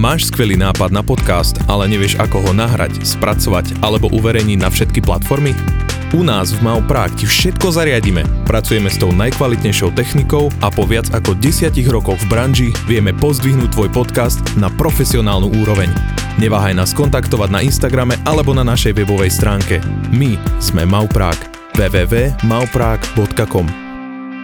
Máš skvelý nápad na podcast, ale nevieš ako ho nahrať, spracovať alebo uverejniť na všetky platformy? U nás v Mau Prague ti všetko zariadíme. Pracujeme s tou najkvalitnejšou technikou a po viac ako 10 rokoch v branži vieme pozdvihnúť tvoj podcast na profesionálnu úroveň. Neváhaj nás kontaktovať na Instagrame alebo na našej webovej stránke. My sme Mau Prague. www.mauprague.com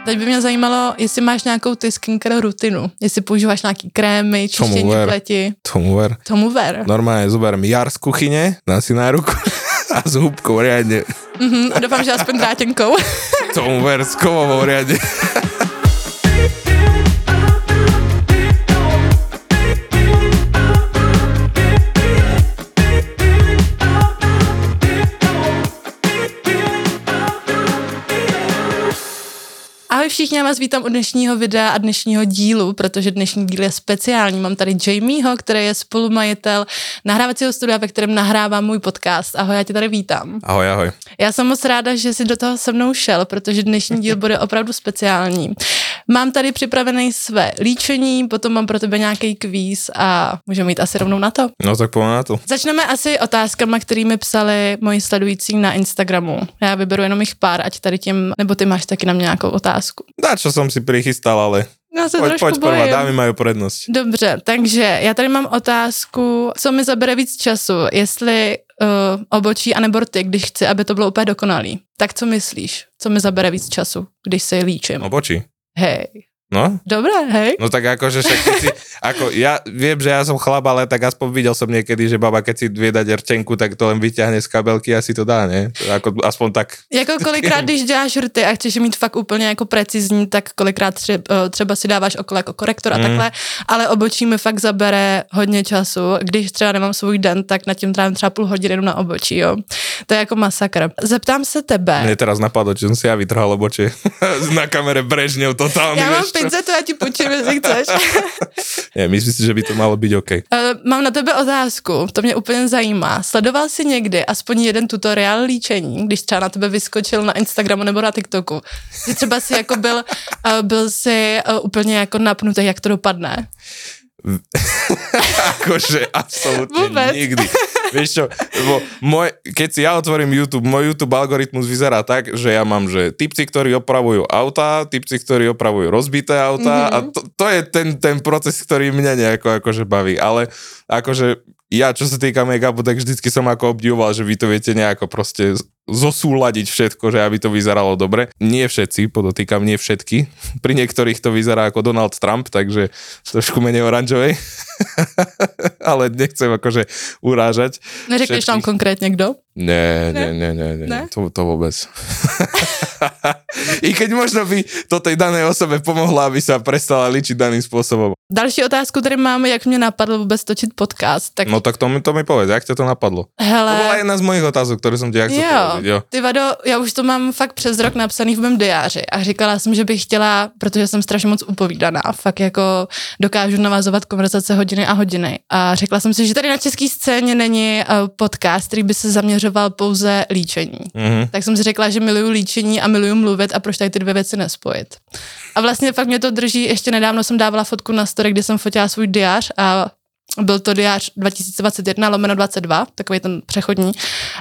Teď by mě zajímalo, jestli máš nějakou ty skincare rutinu, jestli používáš nějaký krémy, čištění Tomu ver. pleti. Tomu ver. Tomu ver. Normálne zoberiem jar z kuchyne, dám si na ruku a s húbkou riadne. Mhm, a doufám, že aspoň drátěnkou. Tomu ver, s kovovou riadne. všichni, já vás vítám u dnešního videa a dnešního dílu, protože dnešní díl je speciální. Mám tady Jamieho, který je spolumajitel nahrávacího studia, ve kterém nahrávám můj podcast. Ahoj, já tě tady vítám. Ahoj, ahoj. Já jsem moc ráda, že jsi do toho se mnou šel, protože dnešní díl bude opravdu speciální. Mám tady připravené své líčení, potom mám pro tebe nějaký kvíz a můžeme jít asi rovnou na to. No tak poďme na to. Začneme asi otázkama, kterými psali moji sledující na Instagramu. Já vyberu jenom jich pár, ať tady tím, nebo ty máš taky na mě nějakou otázku. Dá, čo som si prichystal, ale Já se poď, trošku poď prvá, bojím. dámy majú prednosť. Dobře, takže já tady mám otázku, co mi zabere víc času, jestli uh, obočí anebo rty, když chci, aby to bylo úplně dokonalý. Tak co myslíš? Co mi zabere víc času, když se líčím? Obočí. Hej. No, Dobré, hej. no tak akože však keď si, ako ja viem, že ja som chlap, ale tak aspoň videl som niekedy, že baba keď si vie dať rčenku, tak to len vyťahne z kabelky a si to dá, ne? Ako, aspoň tak. Jako kolikrát, když děláš rty a chceš mít fakt úplně jako precizní, tak kolikrát třeba, třeba si dáváš okolo jako korektor a Mm. takhle, ale obočí mi fakt zabere hodně času. Když třeba nemám svůj den, tak nad tím trávím třeba půl hodiny jenom na obočí, jo. To je jako masakr. Zeptám se tebe. Mne teraz napadlo, že som si ja vytrhal obočie na kamere Brežnev totálny, Já mám vieš čo? pincetu, já ti půjčím, jestli chceš. Nie, myslím si, že by to malo byť OK. Uh, mám na tebe otázku, to mě úplně zajímá. Sledoval jsi někdy aspoň jeden tutoriál líčení, když třeba na tebe vyskočil na Instagramu nebo na TikToku? Že třeba si jako byl, uh, byl si uh, úplně jako napnutý, jak to dopadne. akože absolútne Vôbec. nikdy. Vieš čo, lebo môj, keď si ja otvorím YouTube, môj YouTube algoritmus vyzerá tak, že ja mám, že typci, ktorí opravujú auta, typci, ktorí opravujú rozbité auta mm-hmm. a to, to je ten, ten proces, ktorý mňa nejako akože baví, ale akože ja, čo sa týka make-upu, tak vždycky som ako obdivoval, že vy to viete nejako proste zosúľadiť všetko, že aby to vyzeralo dobre. Nie všetci, podotýkam, nie všetky. Pri niektorých to vyzerá ako Donald Trump, takže trošku menej oranžovej. Ale nechcem akože urážať. Neřekneš tam konkrétně kdo? Ne, ne, ne, ne, ne, Ne? To, to vôbec. I keď možno by to tej danej osobe pomohlo, aby sa prestala ličiť daným spôsobom. Další otázku tady máme, jak mě napadlo vůbec točit podcast. Tak No tak to mi, to mi povedz, jak ťa to napadlo? To bola hele, jedna z mojich otázok, ktoré som ti ja chcel Jo. Jo. ty vado, já už to mám fakt přes rok napsaný v mém diáři a říkala jsem, že bych chtěla, protože jsem strašně moc upovídaná, fakt jako dokážu navazovat konverzace hodiny a hodiny. A řekla jsem si, že tady na české scéně není uh, podcast, který by se zaměřoval pouze líčení. Mhm. Tak jsem si řekla, že miluju líčení a miluju mluvit a proč tady ty dvě věci nespojit. A vlastně fakt mě to drží, ještě nedávno jsem dávala fotku na story, kde jsem fotila svůj diář a byl to diář 2021 lomeno 22, takový ten přechodní.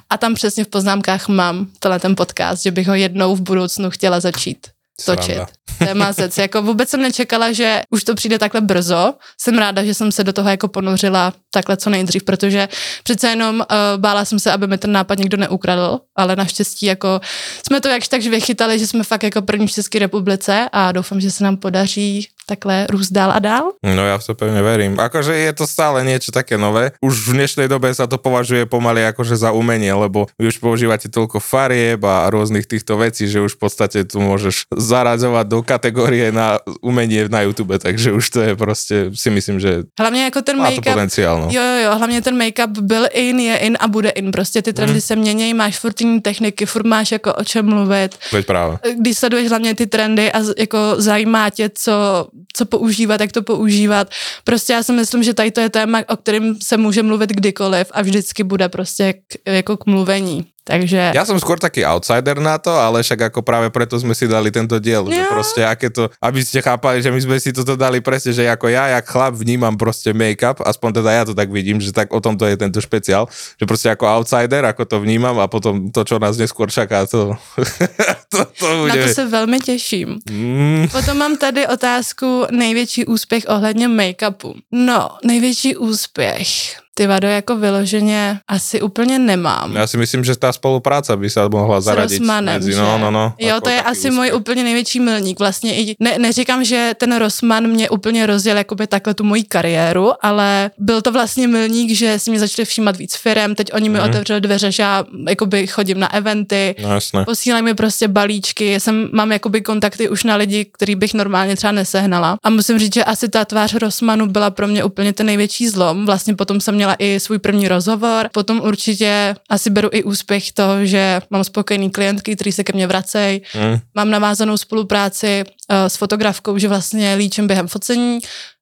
A tam přesně v poznámkách mám tenhle ten podcast, že bych ho jednou v budoucnu chtěla začít točit. Je mazec. Jako vůbec jsem nečekala, že už to přijde takhle brzo. Jsem ráda, že jsem se do toho jako ponořila takhle co nejdřív, protože přece jenom uh, bála jsem se, aby mi ten nápad někdo neukradl, ale naštěstí jako jsme to jakž takž vychytali, že jsme fakt jako první v České republice a doufám, že se nám podaří takhle růst dál a dál. No ja v to pevne verím. Akože je to stále niečo také nové. Už v dnešnej dobe sa to považuje pomaly akože za umenie, lebo vy už používate toľko farieb a rôznych týchto vecí, že už v podstate tu môžeš zaradzovať do kategórie na umenie na YouTube, takže už to je proste, si myslím, že Hlavně jako ten má to make-up, potenciál. No. Jo, jo, jo, hlavně ten make-up byl in, je in a bude in. Prostě ty trendy se mění, máš furt techniky, furt máš jako o čem mluvit. Veď práve. Když sleduješ hlavně ty trendy a jako zajímá tě, co co používat, jak to používat. Prostě já si myslím, že tady to je téma, o kterém se může mluvit kdykoliv a vždycky bude prostě k, jako k mluvení. Takže... Ja som skôr taký outsider na to, ale však ako práve preto sme si dali tento diel, že Jo. proste aké to, aby ste chápali, že my sme si toto dali presne, že ako ja, jak chlap vnímam proste make-up, aspoň teda ja to tak vidím, že tak o tomto je tento špeciál, že proste ako outsider, ako to vnímam a potom to, čo nás neskôr čaká, to, to, to bude... Na to se velmi těším. Mm, Potom mám tady otázku největší úspěch ohledně make-upu. No, největší úspěch. Ty vado jako vyloženě asi úplně nemám. ja si myslím, že tá spolupráca by sa mohla s zaradiť Rossmanem, medzi, že? no, no, no. Jo, to je asi úspech. můj úplně největší milník. Vlastně i, ne, neříkám, že ten Rossmann mě úplně rozděl jakoby takhle tu moji kariéru, ale byl to vlastně milník, že si mě začali všímat víc firem, teď oni mi Mhm. otevřeli dveře, že já jakoby chodím na eventy, No jasné. posílají mi prostě balíčky, jsem, mám jakoby kontakty už na lidi, který bych normálně třeba nesehnala. A musím říct, že asi ta tvář Rossmanu byla pro mě úplně ten největší zlom. Vlastně potom jsem měla i svůj první rozhovor, potom určitě asi beru i úspěch toho, že mám spokojený klientky, který se ke mně vracejí, Mm. mám navázanou spolupráci uh, s fotografkou, že vlastně líčím během focení,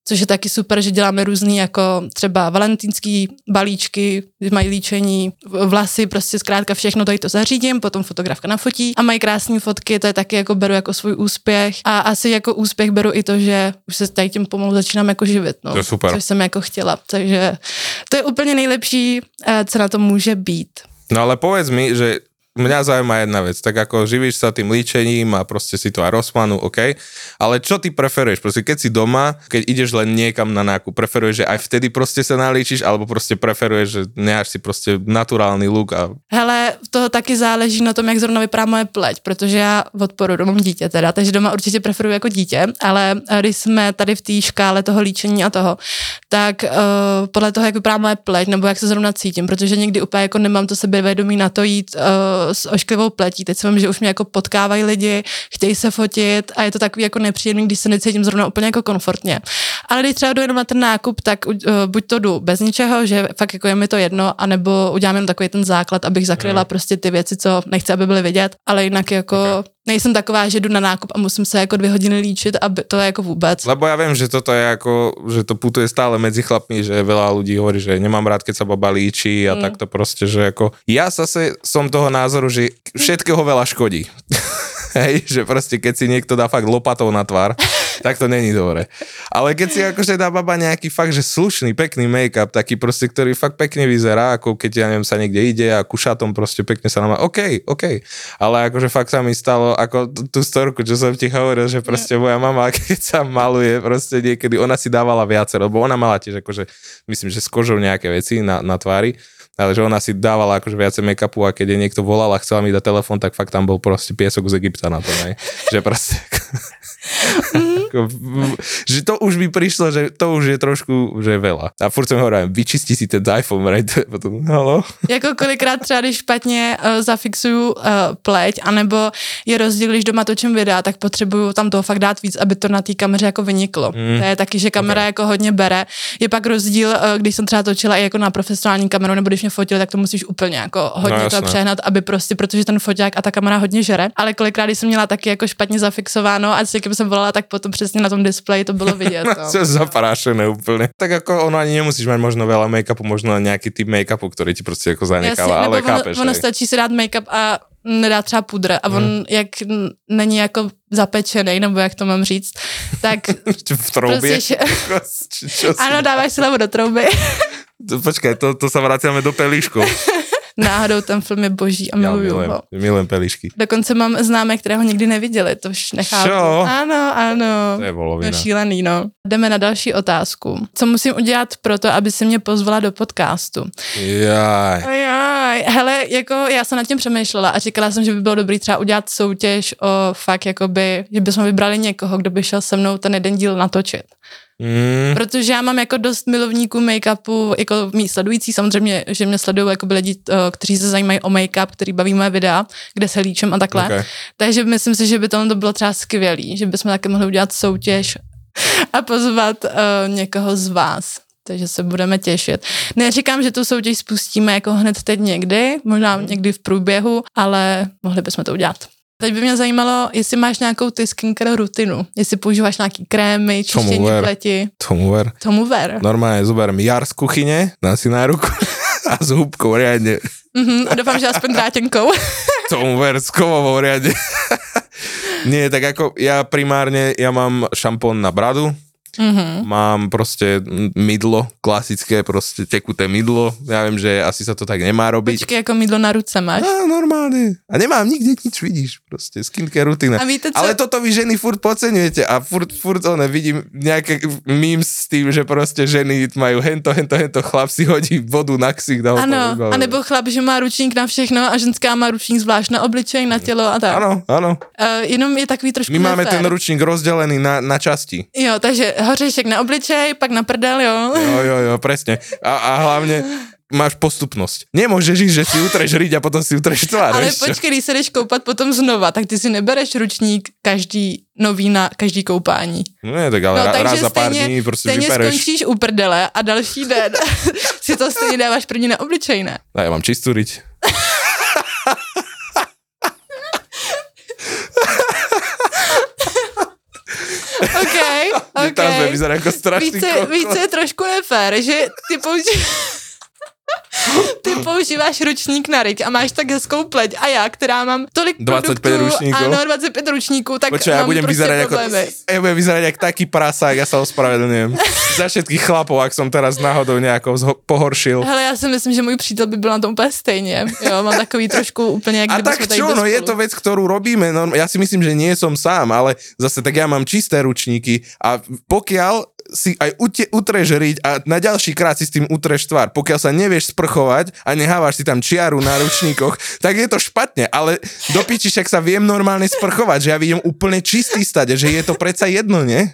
což je taky super, že děláme různý jako třeba valentýnský balíčky, mají líčení, vlasy, prostě zkrátka všechno tady to zařídím, potom fotografka nafotí a mají krásné fotky, to je taky jako beru jako svůj úspěch a asi jako úspěch beru i to, že už se tady tím pomalu začínám jako živit, no, To je super. což jsem jako chtěla, takže to je úplně nejlepší, eh, co na to může být. No ale povedz mi, že mňa zaujíma jedna vec, tak ako živíš sa tým líčením a proste si to aj Rossmanu, OK, ale čo ty preferuješ? Proste keď si doma, keď ideš len niekam na nákup, preferuješ, že aj vtedy proste sa nalíčiš, alebo proste preferuješ, že necháš si proste naturálny look a Hele, to taky záleží na tom, jak zrovna vypadá moje pleť, protože já od porodu mám dítě teda, takže doma určitě preferuji jako dítě, ale když jsme tady v té škále toho líčení a toho, tak uh, podle toho, jak vypadá moje pleť, nebo jak se zrovna cítím, protože někdy úplně jako nemám to sebevědomí na to jít uh, s ošklivou pletí. Teď si vím, že už mě jako potkávají lidi, chtějí se fotit a je to takový jako nepříjemný, když se necítím zrovna úplně jako komfortně. Ale když třeba jdu jenom na ten nákup, tak uh, buď to jdu bez ničeho, že fakt jako je mi to jedno, anebo udělám jen takový ten základ, abych zakryla Mhm. prostě ty věci, co nechci, aby byly vidět, ale jinak jako Ok. Nejsem taková, že jdu na nákup a musím se jako dvě hodiny líčit, aby to je jako vůbec. Lebo ja viem, že toto je ako, že to putuje stále medzi chlapmi, že veľa ľudí hovorí, že nemám rád, keď sa baba líči a mm. takto proste, že ako... Ja zase som toho názoru, že všetkého veľa škodí. Hej, že proste keď si niekto dá fakt lopatou na tvár, tak to není dobre. Ale keď si akože dá baba nejaký fakt, že slušný, pekný make-up, taký proste, ktorý fakt pekne vyzerá, ako keď ja neviem, sa niekde ide a ku šatom proste pekne sa nám OK, OK. Ale akože fakt sa mi stalo, ako tú storku, čo som ti hovoril, že proste moja mama, keď sa maluje, proste niekedy, ona si dávala viacero, lebo ona mala tiež akože, myslím, že s kožou nejaké veci na, na tvári, ale že ona si dávala akože viacej make-upu a keď je niekto volal a chcela mi dať telefón, tak fakt tam bol proste piesok z Egypta na to, ne? že proste... Ako, že to už by prišlo, že to už je trošku, že veľa. A furt som hovoril, vyčisti si ten iPhone, right? Potom, halo? Jako kolikrát třeba, když špatně uh, zafixuju uh, pleť, anebo je rozdíl, když doma točím videa, tak potřebuju tam toho fakt dát víc, aby to na té kameře jako vyniklo. Mm. To je taky, že kamera Ok. jako hodně bere. Je pak rozdíl, uh, když jsem třeba točila i jako na profesionální kameru, nebo když mě fotil, tak to musíš úplně jako hodně No, to přehnat, aby prostě, protože ten foťák a ta kamera hodně žere. Ale kolikrát, když jsem měla taky jako špatně zafixováno a s někým jsem volala, tak potom přesně na tom displeji to bylo vidět. No. To je zaprášené úplne. Tak ako ono ani nemusíš mať možno veľa make-upu, možno nejaký typ make-upu, ktorý ti proste ako zanecháva, ale ono, chápeš. ono hej. stačí si dát make-up a nedá třeba pudr a on Hmm. jak není jako zapečený, nebo jak to mám říct, tak v troubě. prostě, si... ano, dáváš si levo do trouby. To- Počkaj, to, to sa vraciame do pelíškov. Náhodou ten film je boží a miluju milujem, ho. milujem pelíšky. Dokonce mám známé, které ho nikdy neviděli, to už nechápu. Čo? Ano, ano. To je volovina. je šílený, no. Jdeme na další otázku. Co musím udělat pro to, aby se mě pozvala do podcastu? Jaj. Ajaj, hele, jako já jsem nad tím přemýšlela a říkala jsem, že by bylo dobrý třeba udělat soutěž o fakt jakoby, že bychom vybrali někoho, kdo by šel se mnou ten jeden díl natočit. Mm, Protože já mám jako dost milovníků make-upu, jako mý sledující, samozřejmě, že mě sledují jako lidi, eh, kteří se zajímají o make-up, který baví moje videa, kde se líčím a takhle. okay. Takže myslím si, že by to bylo třeba skvělý, že bychom taky mohli udělat soutěž a pozvat uh, někoho z vás. Takže se budeme těšit. Neříkám, že tu soutěž spustíme jako hned teď někdy, možná někdy v průběhu, ale mohli bychom to udělat. Teď by mě zajímalo, jestli máš nějakou ty skincare rutinu, jestli používáš nějaký krémy, čištění ver. pleti. Tomu ver. Tomu ver. Normálne zoberiem jar z kuchyne, dám si na ruku a s húbkou riadne. Mhm, a doufám, že aspoň drátenkou. Tomu ver, s kovovou riadne. Nie, tak ako ja primárne, ja mám šampón na bradu, Mhm. mám proste mydlo, klasické proste tekuté mydlo. Ja viem, že asi sa to tak nemá robiť. Počkej, jako mydlo na ruce máš. Á, normálne. A nemám nikde nič, vidíš, proste skincare rutina. A víte co? Ale toto vy ženy furt podceňujete a furt, furt one, vidím nejaké memes s tým, že proste ženy majú hento, hento, hento, chlap si hodí vodu na ksich. Ano, vybavené. anebo chlap, že má ručník na všechno a ženská má ručník zvlášť na obličej, na tělo a tak. Áno, áno. Uh, jenom je takový trošku My máme nefér. ten ručník rozdelený na, na časti. Jo, takže hořešek na obličej, pak na prdel, jo. Jo, jo, jo, presne. A, a hlavne máš postupnosť. Nemôžeš ísť, že si utreš riť a potom si utreš tvár. Ale počkej, když se jdeš koupat potom znova, tak ty si nebereš ručník každý nový na každý koupání. No nie, tak ale No, takže raz za pár stejně, dní proste stejně vypereš. skončíš u prdele a další den si to stejně dáváš první na obličej, ne? A ja mám čistú riť. OK, Okay. Teraz bude OK. vyzerať ako strašný Více, kokot. více je trošku nefér, že ty používáš... Ty používáš ručník na riť a máš tak hezkou pleť a já, která mám tolik 25 produktů, ručníků. ano, 25 ručníků, tak Počkaj, ja mám budem prostě vyzerať ako, problémy. ja budem vyzerať ako taký prasák, ja sa ospravedlňujem. Za všetkých chlapov, ak som teraz náhodou nejako zho- pohoršil. Hele, já si myslím, že můj přítel by byl na tom úplně stejně. Jo, mám takový trošku úplně, jak A tak čo, no je to vec, ktorú robíme, no, ja si myslím, že nie som sám, ale zase tak ja mám čisté ručníky a pokiaľ si aj ute, utreš riť a na ďalší krát si s tým utreš tvár, pokiaľ sa nevieš sprchovať a nehávaš si tam čiaru na ručníkoch, tak je to špatne, ale do piči však sa viem normálne sprchovať, že ja vidím úplne čistý stade, že je to predsa jedno, nie?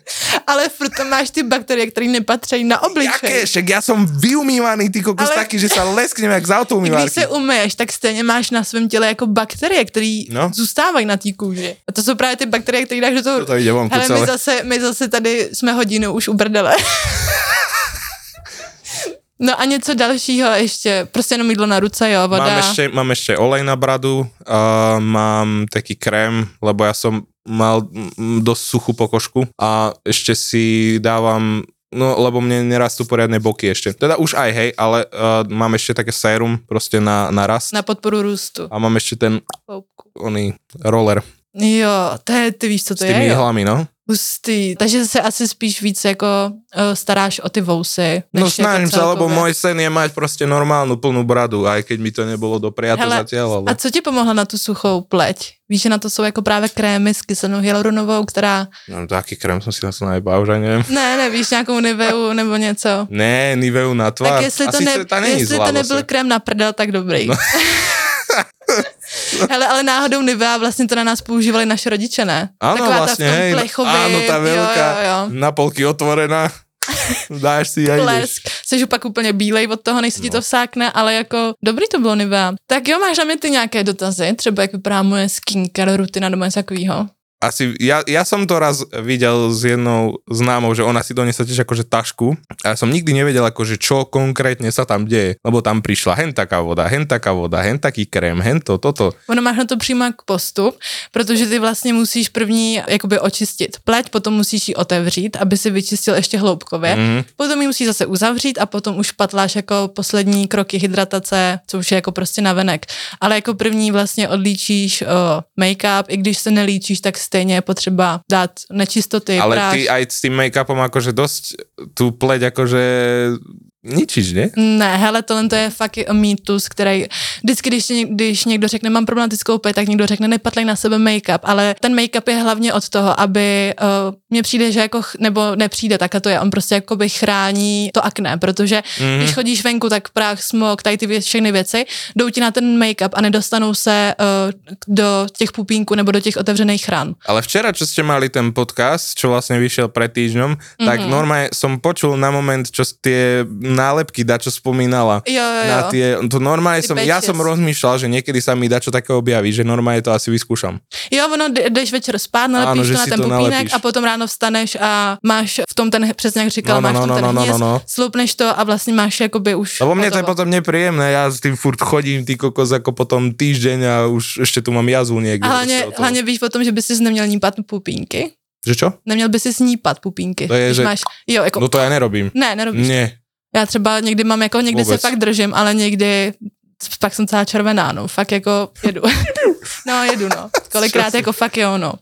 Ale furt tam máš ty bakterie, které nepatří na obličej. Jaké, však ja som vyumývaný, ty kokos Ale- taký, že sa lesknem jak z I Když autoumývárky. se umyješ, tak stejně máš na svém těle jako bakterie, které No. zůstávají na té kůži. A to jsou právě ty bakterie, které dáš do toho. To vonku Hele, my zase, my zase tady jsme hodinu už u brdele. no a něco dalšího ještě, prostě jenom jídlo na ruce, jo, voda. Mám ešte, mám ešte olej na bradu, uh, mám taký krém, lebo ja som mal dosť suchú pokožku a ešte si dávam No, lebo mne nerastú poriadne boky ešte. Teda už aj, hej, ale uh, mám ešte také sérum proste na, na rast. Na podporu růstu. A mám ešte ten, oný roller Jo, to je, ty víš, co to s tými je, jo. no. Hustý. Takže se asi spíš víc jako uh, staráš o ty vousy. No než snažím jako sa, lebo môj sen je mať proste normálnu plnú bradu, aj keď mi to nebolo dopriato Hele, zatiaľ, ale... A co ti pomohlo na tu suchou pleť? Víš, že na to jsou jako právě krémy s kyselnou hyaluronovou, která... No, taký krém som si na to najbal, že neviem. Ne, nevíš, nějakou Niveu nebo něco. Ne, Niveu na tvár. Tak jestli A to, ne, jestli to nebyl zase. krém na prdel, tak dobrý. No. Hele, ale náhodou Nivea vlastně to na nás používali naše rodiče, ne? Áno, Taková vlastne, ta v tom hej. plechovým, Áno, tá veľká, Jo, jo, jo. na polky otvorená. Dáš si a. Blesk. Jsi pak úplně bílej od toho, než se ti No. to vsákne, ale jako dobrý to bylo Nivea. Tak jo, máš na mě ty nějaké dotazy? Třeba jak vypadá moje skincare rutina nebo něco takového? Asi, ja, ja som to raz videl s jednou známou, že ona si donesla tiež akože tašku a ja som nikdy nevedel akože čo konkrétne sa tam deje, lebo tam prišla hen taká voda, hen taká voda, hen taký krém, hen to, toto. Ono máš na to přímo jako postup, protože ty vlastně musíš první jakoby očistit pleť, potom musíš ji otevřít, aby si vyčistil ještě hloubkově. Mm. Mhm. Potom ji musíš zase uzavřít a potom už patláš jako poslední kroky hydratace, co už je jako prostě navenek. Ale jako první vlastně odlíčíš o, make-up, i když se nelíčíš, tak stejně je potřeba dát nečistoty, Ale práš. ty aj s tým make-upom akože dosť tú pleť akože ničíš, nie? Ne, hele, tohle to je fakt mýtus, který vždycky, když, když někdo řekne, mám problematickou pleť, tak někdo řekne, nepatlej na sebe make-up, ale ten make-up je hlavně od toho, aby uh, mně přijde, že jako, nebo nepřijde, tak a to je, on prostě jakoby chrání to akné, protože Mhm. mm-hmm. když chodíš venku, tak prach, smog, tady ty vě- všechny věci, jdou ti na ten make-up a nedostanou se uh, do těch pupínků nebo do těch otevřených rán. Ale včera, čo ste mali ten podcast, čo vlastne vyšiel pred týždňom, mm-hmm. tak Mhm. normálne som počul na moment, čo tie nálepky, dačo spomínala. Jo, jo, jo. Na tie, to normálne Ty som, ja som rozmýšľal, že niekedy sa mi dačo také objaví, že normálne to asi vyskúšam. Jo, ono, jde- jdeš večer spát, nalepíš že to na ten pupínek a potom ráno vstaneš a máš v tom ten, přesně jak říkal, No, no, máš no, tom ten no, no, no, no. sloupneš to a vlastně máš jakoby už Lebo mne to je potom nepríjemné, ja s tým furt chodím, ty kokos, ako potom týždeň a už ešte tu mám jazvu niekde. A hlavně, toho. hlavně víš o tom, že by si neměl nípat pupínky. Že čo? Neměl by si snípat pupínky. To je, že- máš, jo, jako, No to ja nerobím. ne, nerobíš. Nie. Já třeba někdy mám, jako někdy Vůbec. se fakt držím, ale někdy pak jsem celá červená, no, fakt jako jedu. no, jedu, no. Kolikrát jako fakt jo, no.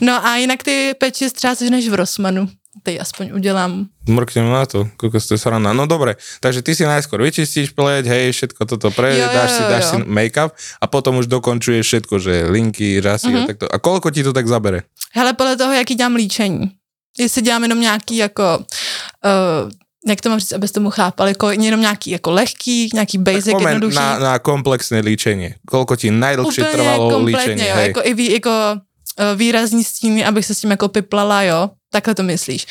No a jinak ty peči třeba sežneš v Rossmanu. Teď aspoň udělám. Mrknem na to, kokos to je sranda. No dobre, takže ty si najskôr vyčistíš pleť, hej, všetko toto pre, Jo, jo, dáš si, jo, dáš jo. si make-up a potom už dokončuješ všetko, že linky, řasy Mhm. a takto. A koľko ti to tak zabere? Hele, podle toho, jaký dělám líčení. Jestli dělám jenom nějaký jako, uh, jak to mám říct, abys tomu chápal, jako jenom nějaký jako lehký, nějaký basic, Moment jednoduchý. na, na komplexné líčenie. Koľko ti najdlhšie trvalo líčenie? jo, Hej. jako i vý, jako uh, výrazní stíny, abych se s tím jako piplala, jo, takhle to myslíš.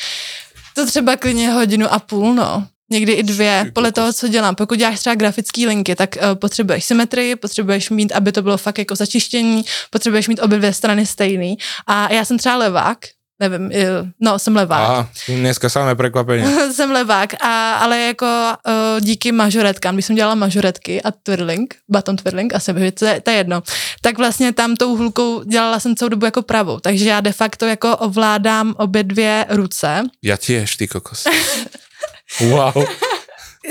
To třeba klidně hodinu a půl, no. Někdy i dvě, podle toho, co dělám. Pokud děláš třeba grafické linky, tak uh, potřebuješ symetrii, potřebuješ mít, aby to bylo fakt jako začištění, potřebuješ mít obě dvě strany stejný. A já jsem třeba levák, nevím, no, jsem levák. Aha, dneska samé prekvapenie. jsem levák, a, ale jako uh, díky mažoretkám, když jsem dělala mažoretky a twirling, baton twirling, asi by, to je, to je jedno, tak vlastně tam tou hůlkou dělala jsem celou dobu jako pravou, takže já de facto jako ovládám obě dvě ruce. Ja tiež, ty kokos. Wow.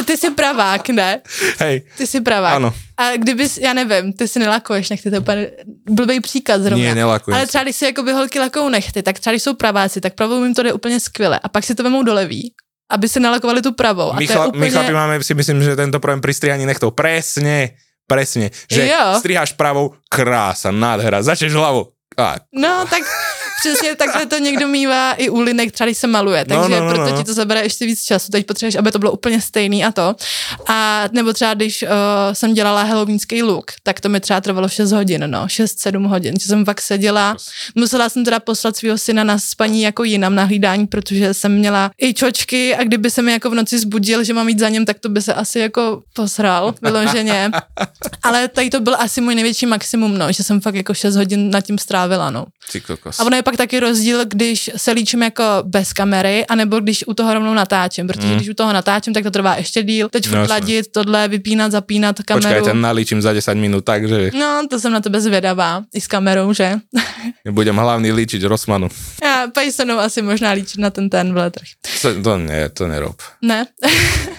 Ty jsi pravák, ne? Hej, Ty jsi pravák. áno. A kdybys, já nevím, ty si nelakuješ nechty, to je úplně blbý příklad zrovna. Nelakujem Ale třeba když si jakoby holky lakou nechty, tak třeba když jsou praváci, tak pravou jim to jde úplně skvěle. A pak si to vemou do levý, aby si nalakovali tu pravou. A My, chla, úplně... my chlapi máme si myslím, že tento problém pri strihaní nechtov. Presne, presne. Že Jo. striháš pravou, krása, nádhera. Začneš hlavou. A, No, tak přesně takhle to někdo mívá i u linek, třeba když se maluje, No, takže no, no, proto no. ti to zabere ještě víc času. Teď potřebuješ, aby to bylo úplně stejný a to. A nebo třeba když uh, jsem dělala halloweenský look, tak to mi třeba trvalo 6 hodin, no, 6-7 hodin, že jsem fakt seděla. Musela jsem teda poslat svého syna na spaní jako jinam na hlídání, protože jsem měla i čočky a kdyby se mi jako v noci zbudil, že mám jít za něm, tak to by se asi jako posral vyloženě. Ale tady to byl asi můj největší maximum, no, že jsem fakt jako 6 hodin nad tím strávila, no. ty kokos. A ono je pak taky rozdíl, když se líčím jako bez kamery, anebo když u toho rovnou natáčím, protože Mm. když u toho natáčím, tak to trvá ještě díl. Teď No, furt jasné. ladit, tohle, vypínat, zapínat kameru. ja ťa nalíčim za 10 minút tak, že No, to jsem na tebe zvědavá. I s kamerou, že? budem hlavný líčiť Rosmanu. Já pejsenou asi možná líčit na ten ten veletrh. To, to, ne, to nerob. Ne,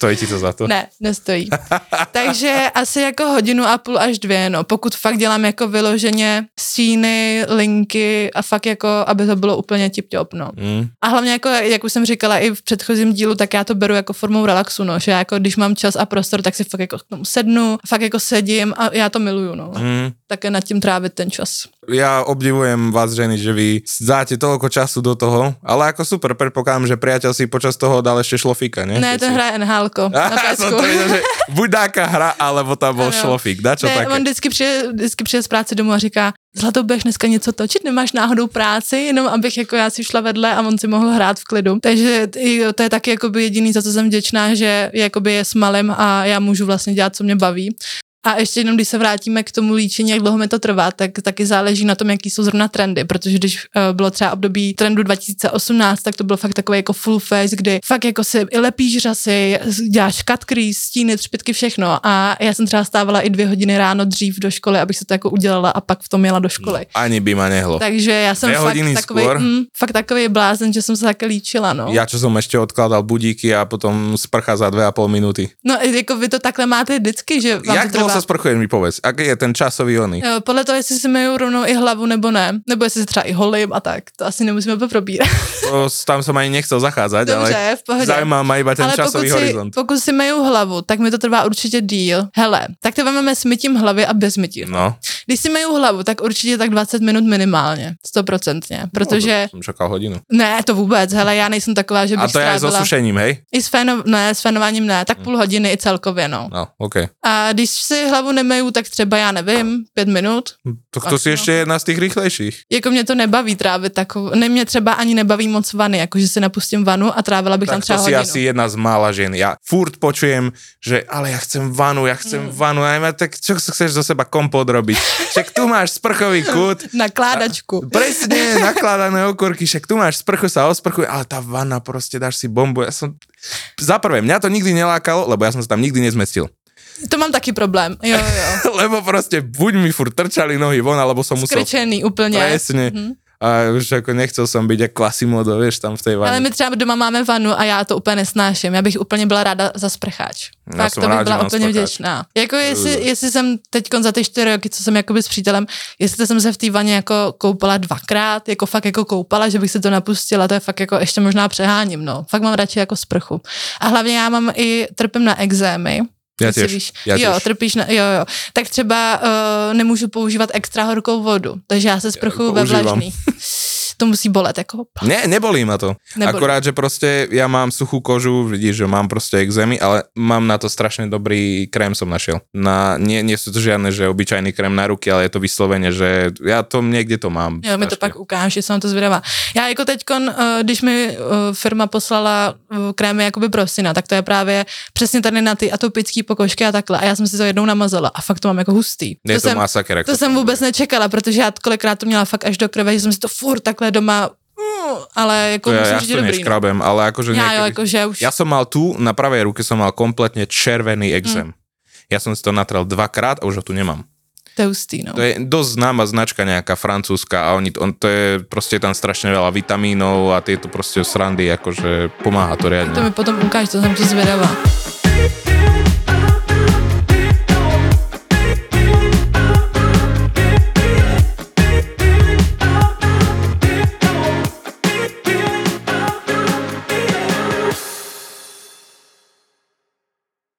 Stojí ti to za to? ne, nestojí. Takže asi jako hodinu a půl až dvě, no. Pokud fakt dělám jako vyloženě stíny, linky a fakt jako, aby to bylo úplně tip-top, no. Mm. A hlavně, jako, jak už jsem říkala i v předchozím dílu, tak já to beru jako formou relaxu, no, že já jako, když mám čas a prostor, tak si fakt jako k tomu sednu, fakt jako sedím a já to miluju, no. Mm. Také nad tím trávit ten čas. Ja obdivujem vás ženy, že vy dáte toľko času do toho, ale ako super, predpokladám, že priateľ si počas toho dal ešte šlofíka, ne? Ne, ten hraje NHL na to že buď dáka hra, alebo tam bol Ano. šlofík. Dá čo Ne, také? on vždycky přijde, vždycky přijde z práce domů a říká, Zlato, budeš dneska něco točit, nemáš náhodou práci, jenom abych jako já si šla vedle a on si mohl hrát v klidu. Takže to je taky jakoby jediný, za co jsem vděčná, že jakoby je s malem a já můžu vlastně dělat, co mě baví. A ještě jenom, když se vrátíme k tomu líčení, jak dlouho mi to trvá, tak taky záleží na tom, jaký jsou zrovna trendy, protože když uh, bylo třeba období trendu 2018, tak to bylo fakt takový jako full face, kdy fakt jako si i lepíš řasy, děláš cut crease, stíny, třpitky, všechno. A já jsem třeba stávala i dvě hodiny ráno dřív do školy, abych se to jako udělala a pak v tom jela do školy. Ani by ma nehlo. Takže já jsem Dvě fakt takový, skôr? mm, fakt takový blázen, že jsem se také líčila, no. Ja, čo som ešte odkladal budíky a potom sprcha za 2,5 minúty. No, jako vy to takhle máte vždycky, že vám Jak to trvá. sa sprchuješ, mi povedz? Aký je ten časový ony? Jo, podle toho, jestli si myju rovnou i hlavu nebo ne, nebo jestli si třeba i holím a tak, to asi nemusíme probírat. To, tam som ani nechcel zachádzať, ale v pohodě. zaujíma ma iba ten Ale pokud časový si, horizont. pokud si myju hlavu, tak mi to trvá určitě díl. Hele, tak to máme s mytím hlavy a bez mytí. No, Když si myju hlavu, tak určitě tak 20 minut minimálně, stoprocentně, protože... no, som čakal hodinu. Ne, to vůbec, hele, já nejsem taková, že bych A to je aj so strávila... sušením, hej? I s, féno, ne, s fénováním ne, tak půl hodiny i celkově, no. No, OK. A když si si hlavu nemeju, tak třeba já nevím, pět minut. To, to si no. ještě jedna z těch rychlejších. Jako mě to nebaví trávit takovou, ne mě třeba ani nebaví moc vany, jako že si napustím vanu a trávila bych tam Tak třeba to si hodinu. asi jedna z mála žien. Ja furt počujem, že ale ja chcem vanu, ja chcem Mm. vanu. A ja, tak čo chceš zo seba kompot robiť? Však tu máš sprchový kút, Nakládačku. Presne, nakladané okurky, však tu máš sprchu, sa osprchuj, ale tá vana proste, dáš si bombu. Ja som... Za prvé, mňa to nikdy nelákalo, lebo ja som sa tam nikdy nezmestil. To mám taky problém, jo, jo, lebo proste buď mi furt trčali nohy von, alebo som musel... Skrčený úplně. Presne. Mhm. A už ako nechcel som byť jak Quasimodo, vieš, tam v tej Ale vane. my třeba doma máme vanu a já to úplně nesnáším. Já bych úplně byla ráda za sprcháč. Já jsem to bych rád, byla úplně sprcháč. vděčná. Jako jestli, jestli jsem teď za ty čtyři roky, co jsem jakoby s přítelem, jestli jsem se v té vaně jako koupala dvakrát, jako fakt jako koupala, že bych se to napustila, to je fakt jako ještě možná přeháním, no. Fakt mám radši jako sprchu. A hlavně já mám i, trpím na exémy. Jestli tiež, Víš, ja jo, trpíš na, jo, jo. Tak třeba uh, nemůžu používat extra horkou vodu, takže já se sprchuju ve vlažný. To musí bolet, jako Ne, nebolí ma to. Nebolí. Akorát, že proste ja mám suchú kožu, vidíš, že mám proste exémy, ale mám na to strašne dobrý krém som našiel. Na, nie, nie sú to žiadne, že obyčajný krém na ruky, ale je to vyslovene, že ja to niekde to mám. Jo, mi to pak ukážeš, že jsem to zvědavá. Já jako teďkon, eh, když mi eh, firma poslala eh, krémy jakoby pro syna, tak to je právě přesně tady na ty atopické pokožky a takhle. A já jsem si to jednou namazala a fakt to mám jako hustý. Je to, jsem, masaker. ako to jsem vůbec nečekala, protože já kolikrát to měla fakt až do krve, že jsem si to furt takhle doma, mm, ale jako To ja, musím ja říct, že dobrý. No. ale akože Já jo, niekedy... jakože už. Ja som mal tu, na pravej ruke som mal kompletne červený exém. Ja som si to natrel dvakrát a už ho tu nemám. To je hustý, no. To je dosť známa značka nejaká francúzska a oni, on, to je proste tam strašne veľa vitamínov a tieto proste srandy, akože pomáha to riadne. To mi potom ukáž, to jsem to zvědavá.